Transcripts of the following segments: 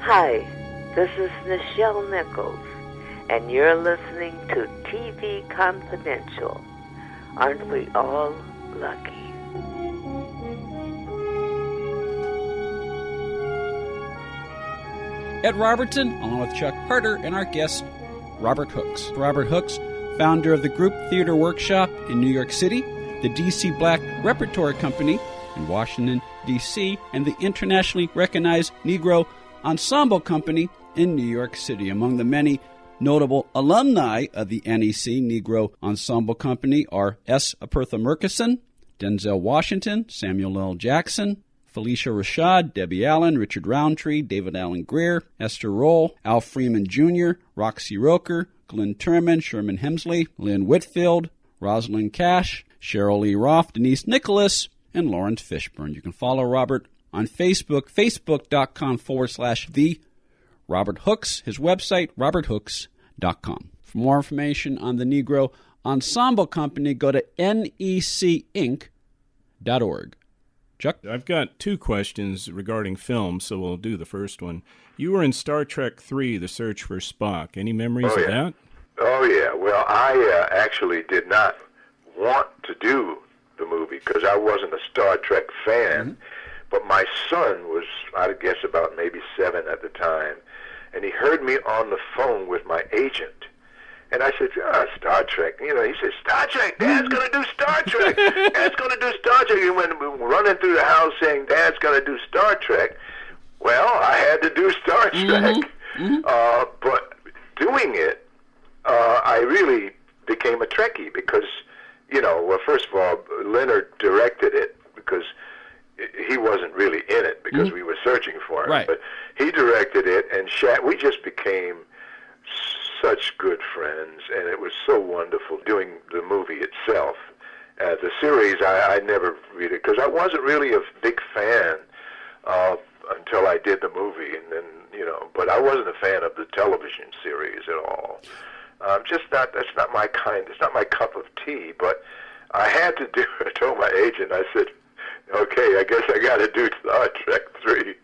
Hi, this is Nichelle Nichols, and you're listening to TV Confidential. Aren't we all lucky? Ed Robertson, along with Chuck Harder and our guest, Robert Hooks. Robert Hooks, founder of the Group Theater Workshop in New York City, the DC Black Repertory Company in Washington, D.C., and the internationally recognized Negro Ensemble Company in New York City. Among the many notable alumni of the NEC Negro Ensemble Company are S. Epatha Merkerson, Denzel Washington, Samuel L. Jackson, Phylicia Rashad, Debbie Allen, Richard Roundtree, David Alan Grier, Esther Rolle, Al Freeman Jr., Roxy Roker, Glynn Turman, Sherman Hemsley, Lynn Whitfield, Rosalind Cash, Sheryl Lee Ralph, Denise Nicholas, and Laurence Fishburne. You can follow Robert on Facebook, facebook.com forward slash the Robert Hooks, his website, roberthooks.com. For more information on the Negro Ensemble Company, go to necinc.org. Chuck? I've got two questions regarding film, so we'll do the first one. You were in Star Trek III, The Search for Spock. Any memories Oh, of that? Oh yeah. Well, I uh, actually did not want to do the movie because I wasn't a Star Trek fan. But my son was, I'd guess, about maybe seven at the time, and he heard me on the phone with my agent. And I said, oh, Star Trek. You know, he said, Star Trek. Dad's going to do Star Trek. Dad's going to do Star Trek. He went running through the house saying, Dad's going to do Star Trek. Well, I had to do Star Trek. Uh, but doing it, uh, I really became a Trekkie because, you know, well, first of all, Leonard directed it because he wasn't really in it because we were searching for him. Right. But he directed it, and Shat, we just became such good friends, and it was so wonderful doing the movie itself. Uh, the series, I, I never read it because I wasn't really a big fan uh, until I did the movie, and then you know. But I wasn't a fan of the television series at all. Um, just not. That's not my kind. It's not my cup of tea. But I had to do. I told my agent. I said, "Okay, I guess I got to do Star Trek three.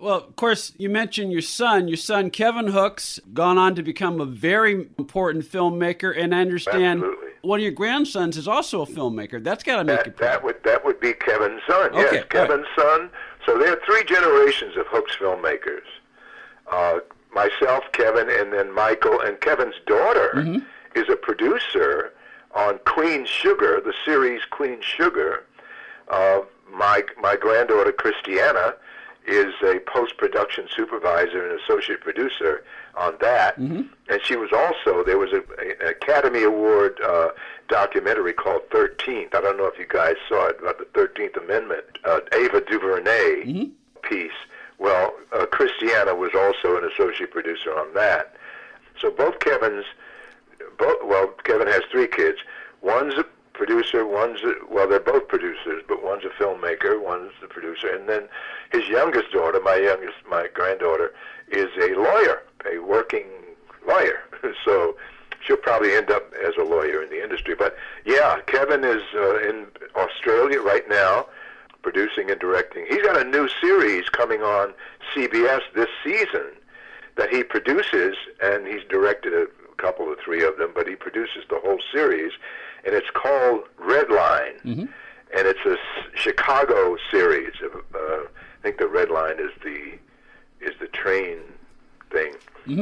Well, of course, you mentioned your son. Your son, Kevin Hooks, gone on to become a very important filmmaker, and I understand Absolutely. one of your grandsons is also a filmmaker. That's got to make you That, proud. that would that would be Kevin's son. Okay, yes, Kevin's son. So there are three generations of Hooks filmmakers. Uh, myself, Kevin, and then Michael, and Kevin's daughter Mm-hmm. is a producer on Queen Sugar, the series Queen Sugar. Uh, my my granddaughter Christiana is a post production supervisor and associate producer on that, Mm-hmm. and she was also there was a, a- an Academy Award uh, documentary called Thirteenth. I don't know if you guys saw it about the Thirteenth Amendment. Uh, Ava DuVernay Mm-hmm. piece. Well, uh, Christiana was also an associate producer on that. So both Kevin's, both well, Kevin has three kids. One's a producer, one's a, well, they're both producers, but one's a filmmaker, one's the producer, and then his youngest daughter, my youngest, my granddaughter, is a lawyer, a working lawyer. so she'll probably end up as a lawyer in the industry. But yeah, Kevin is uh, in Australia right now producing and directing. He's got a new series coming on CBS this season that he produces, and he's directed a couple or three of them, but he produces the whole series, and it's called Red Line, and it's a S- Chicago series. Uh, I think the Red Line is the is the train thing.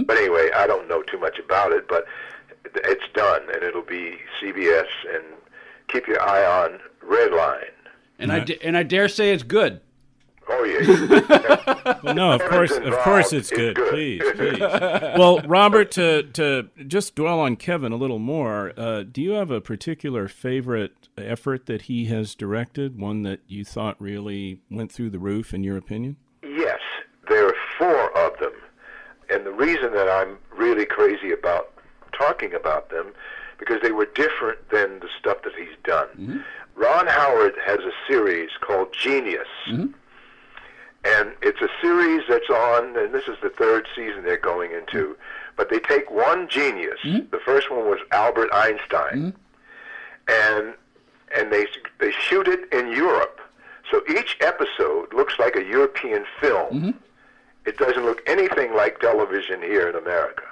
But anyway, I don't know too much about it, but it's done, and it'll be CBS, and keep your eye on Red Line. and I da- and I dare say it's good. Oh yeah. Well, no, of course, of course, it's good. good. Please, please. well, Robert, to to just dwell on Kevin a little more. Uh, do you have a particular favorite effort that he has directed? One that you thought really went through the roof, in your opinion? Yes, there are four of them. And the reason that I'm really crazy about talking about them, because they were different than the stuff that he's done. Ron Howard has a series called Genius. And it's a series that's on, and this is the third season they're going into. But they take one genius. Hmm? The first one was Albert Einstein, hmm? and and they they shoot it in Europe. So each episode looks like a European film, hmm? It doesn't look anything like television here in America.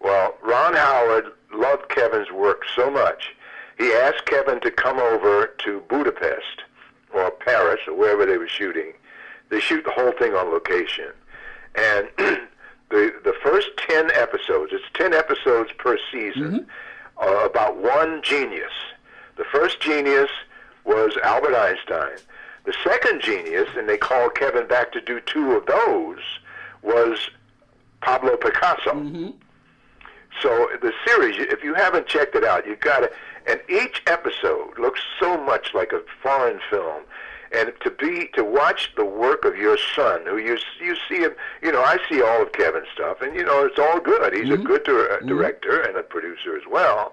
Well, Ron Howard loved Kevin's work so much, he asked Kevin to come over to Budapest or Paris or wherever they were shooting. They shoot the whole thing on location. And the the first 10 episodes, it's 10 episodes per season, uh, about one genius. The first genius was Albert Einstein. The second genius, and they called Kevin back to do two of those, was Pablo Picasso. So the series, if you haven't checked it out, you've got to. And each episode looks so much like a foreign film. And to be to watch the work of your son, who you you see him, you know, I see all of Kevin's stuff, and you know, it's all good. He's a good dir- director and a producer as well.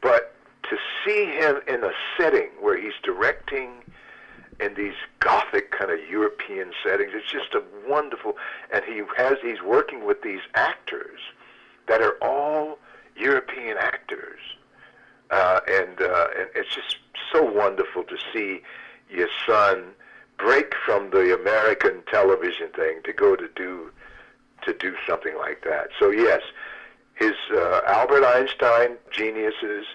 But to see him in a setting where he's directing in these gothic kind of European settings, it's just a wonderful. And he has he's working with these actors that are all European actors, uh, and uh, and it's just so wonderful to see your son break from the American television thing to go to do to do something like that. So yes, his uh, Albert Einstein geniuses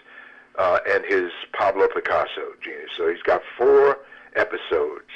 uh, and his Pablo Picasso genius. So he's got four episodes.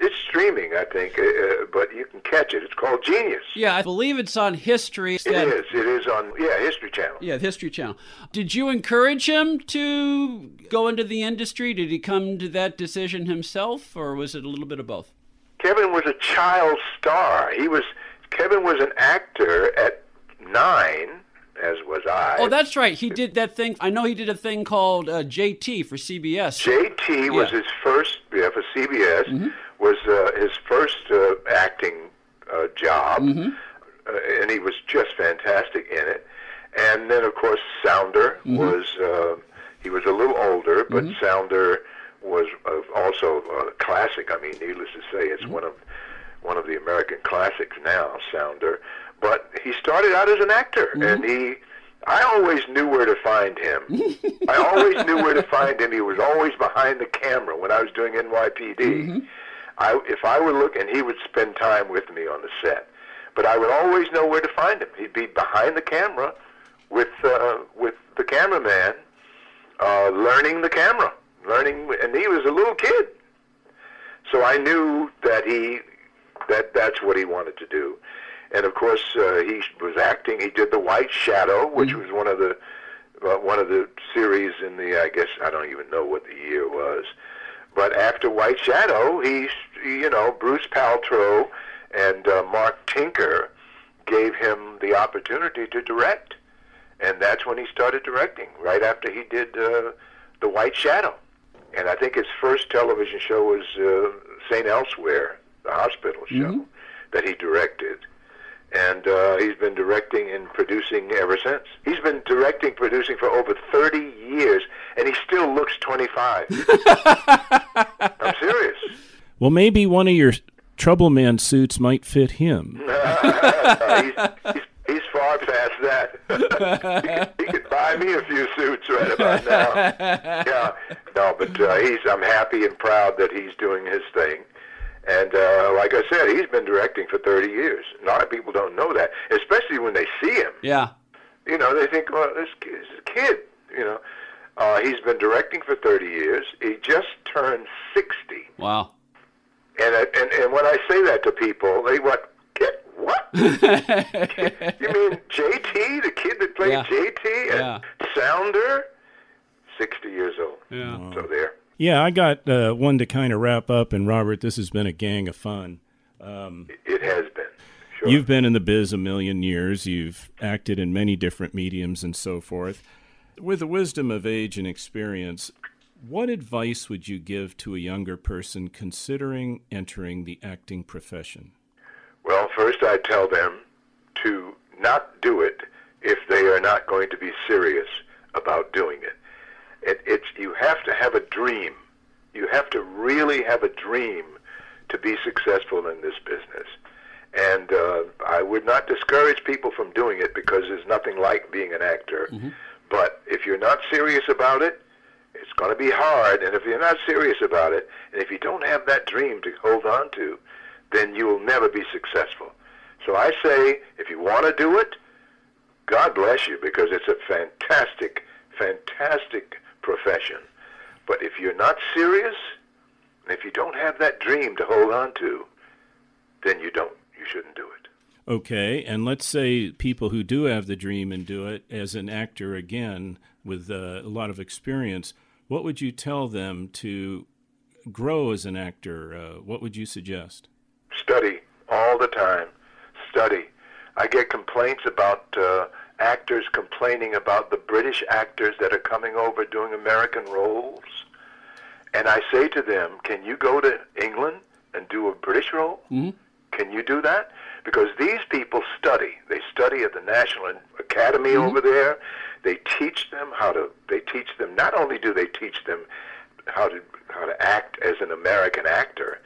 It's streaming, I think, uh, uh, but you can catch it. It's called Genius. Yeah, I believe it's on History. It is. It is on yeah History Channel. Yeah, the History Channel. Did you encourage him to go into the industry? Did he come to that decision himself, or was it a little bit of both? Kevin was a child star. He was Kevin was an actor at nine, as was I. Oh, that's right. He did that thing. I know he did a thing called uh, JT for CBS. JT was Yeah. his first yeah, for CBS was uh, his first uh, acting uh, job, uh, and he was just fantastic in it. And then, of course, Sounder was uh, he was a little older, but Sounder was uh, also a classic. I mean, needless to say, it's one of one of the American classics now, Sounder. But he started out as an actor, and he. I always knew where to find him. I always knew where to find him. He was always behind the camera when I was doing NYPD. I, if I would look, and he would spend time with me on the set, but I would always know where to find him. He'd be behind the camera with uh, with the cameraman, uh, learning the camera, learning, and he was a little kid, so I knew that he that that's what he wanted to do. And of course, uh, he was acting. He did The White Shadow, which was one of the uh, one of the series in the. I guess I don't even know what the year was. But after White Shadow, he, you know, Bruce Paltrow and uh, Mark Tinker gave him the opportunity to direct, and that's when he started directing. Right after he did uh, The White Shadow, and I think his first television show was uh, Saint Elsewhere, the hospital show that he directed and uh, he's been directing and producing ever since. He's been directing, producing for over 30 years, and he still looks 25. I'm serious. Well, maybe one of your Troubleman suits might fit him. He's, he's, he's far past that. he, could, he could buy me a few suits right about now. Yeah, no, but uh, he's. I'm happy and proud that he's doing his thing. And uh, like I said, he's been directing for 30 years. A lot of people don't know that, especially when they see him. Yeah. You know, they think, well, this kid is a kid. You know, uh, he's been directing for 30 years. He just turned 60. Wow. And, uh, and and when I say that to people, they what? Get what? you mean JT, the kid that played Yeah. JT and Yeah. Sounder? 60 years old. Yeah. So there. Yeah, I got uh, one to kind of wrap up. And Robert, this has been a gang of fun. It has been. Sure. You've been in the biz a million years. You've acted in many different mediums and so forth. With the wisdom of age and experience, what advice would you give to a younger person considering entering the acting profession? Well, first I tell them to not do it if they are not going to be serious about doing it. It. It's you have to have a dream. You have to really have a dream to be successful in this business. And uh, I would not discourage people from doing it because there's nothing like being an actor. But if you're not serious about it, it's going to be hard. And if you're not serious about it, and if you don't have that dream to hold on to, then you will never be successful. So I say, if you want to do it, God bless you because it's a fantastic, fantastic profession. But if you're not serious, and if you don't have that dream to hold on to, then you don't. You shouldn't do it. Okay, and let's say people who do have the dream and do it as an actor again with uh, a lot of experience, what would you tell them to grow as an actor? Uh, what would you suggest? Study all the time. Study. I get complaints about uh, actors complaining about the British actors that are coming over doing American roles. And I say to them, can you go to England and do a British role? Mm-hmm. Can you do that? Because these people study. They study at the National Academy Mm-hmm. over there. They teach them how to. They teach them. Not only do they teach them how to how to act as an American actor,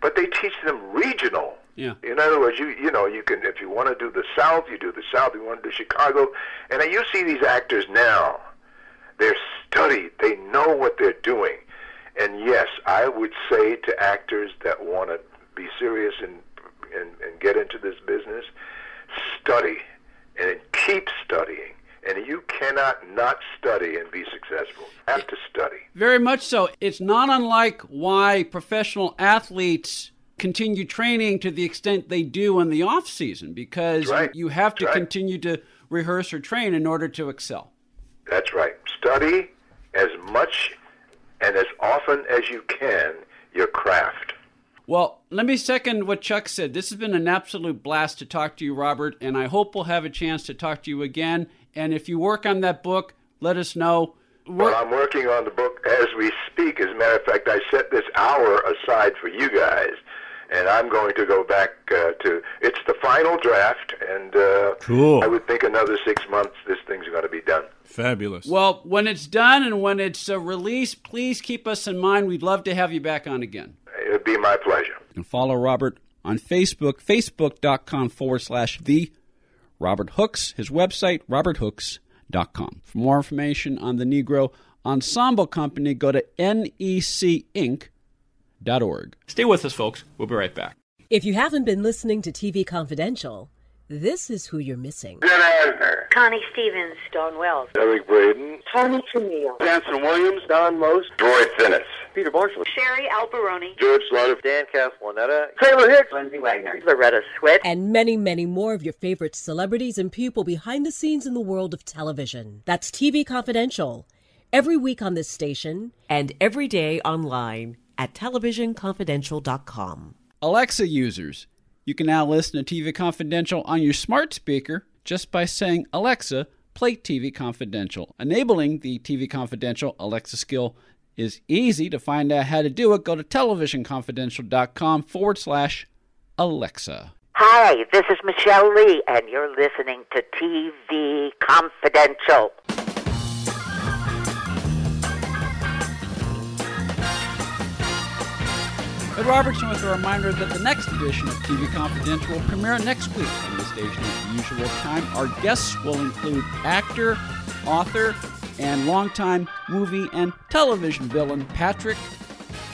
but they teach them regional. Yeah. In other words, you you know you can if you want to do the South, you do the South. You want to do Chicago, and you see these actors now. They're studied. They know what they're doing. And yes, I would say to actors that want to be serious and, and and get into this business, study and keep studying. And you cannot not study and be successful. Have to study. Very much so. It's not unlike why professional athletes continue training to the extent they do in the off season because Right. you have to Right. continue to rehearse or train in order to excel. That's right. Study as much and as often as you can your craft. Well, let me second what Chuck said. This has been an absolute blast to talk to you, Robert, and I hope we'll have a chance to talk to you again. And if you work on that book, let us know. Well, I'm working on the book as we speak. As a matter of fact, I set this hour aside for you guys, and I'm going to go back uh, to. It's the final draft, and uh, Cool. I would think another six months, this thing's going to be done. Fabulous. Well, when it's done and when it's uh, released, please keep us in mind. We'd love to have you back on again. It would be my pleasure. You can follow Robert on Facebook, facebook.com forward slash the Robert Hooks, his website, roberthooks.com. For more information on the Negro Ensemble Company, go to necinc.org. Stay with us, folks. We'll be right back. If you haven't been listening to TV Confidential, this is who you're missing. Connie Stevens, Dawn Wells. Eric Braeden, Tony Camille. Anson Williams, Don Most, Roy Thinnes, Peter Marshall, Sherry Alberoni. George Slaughter, Dan Castellaneta, Taylor Hicks, Lindsay Wagner. Loretta Swit. And many, many more of your favorite celebrities and people behind the scenes in the world of television. That's TV Confidential. Every week on this station. and every day online at televisionconfidential.com. Alexa users, you can now listen to TV Confidential on your smart speaker just by saying, Alexa, play TV Confidential. Enabling the TV Confidential Alexa skill is easy. To find out how to do it, go to televisionconfidential.com forward slash Alexa. Hi, this is Michele Lee, and you're listening to TV Confidential. Ed Robertson with a reminder that the next edition of TV Confidential will premiere next week on the station at the usual time. Our guests will include actor, author, and longtime movie and television villain Patrick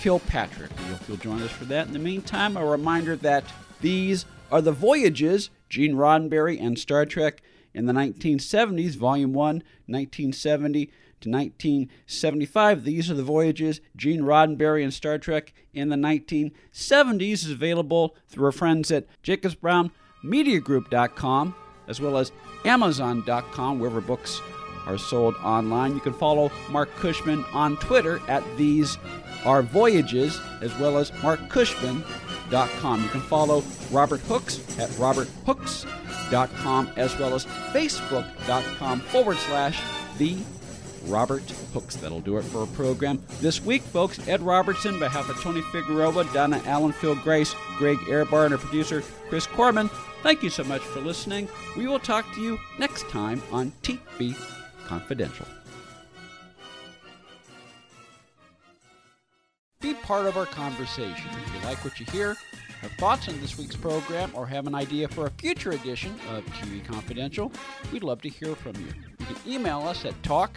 Kilpatrick. We hope you'll join us for that. In the meantime, a reminder that these are the voyages Gene Roddenberry and Star Trek in the 1970s, Volume 1, 1970 to 1975. These are the voyages Gene Roddenberry and Star Trek in the 1970s is available through our friends at jacobsbrownmediagroup.com as well as amazon.com wherever books are sold online. You can follow Marc Cushman on Twitter at These Are Voyages, as well as markcushman.com. You can follow Robert Hooks at roberthooks.com, as well as facebook.com forward slash The Robert Hooks. That'll do it for our program this week, folks. Ed Robertson, on behalf of Tony Figueroa, Donna Allen, Phil Grace, Greg Ehrbar, and our producer, Chris Corman, thank you so much for listening. We will talk to you next time on TV Confidential. Be part of our conversation. If you like what you hear, have thoughts on this week's program, or have an idea for a future edition of TV Confidential, we'd love to hear from you. You can email us at talk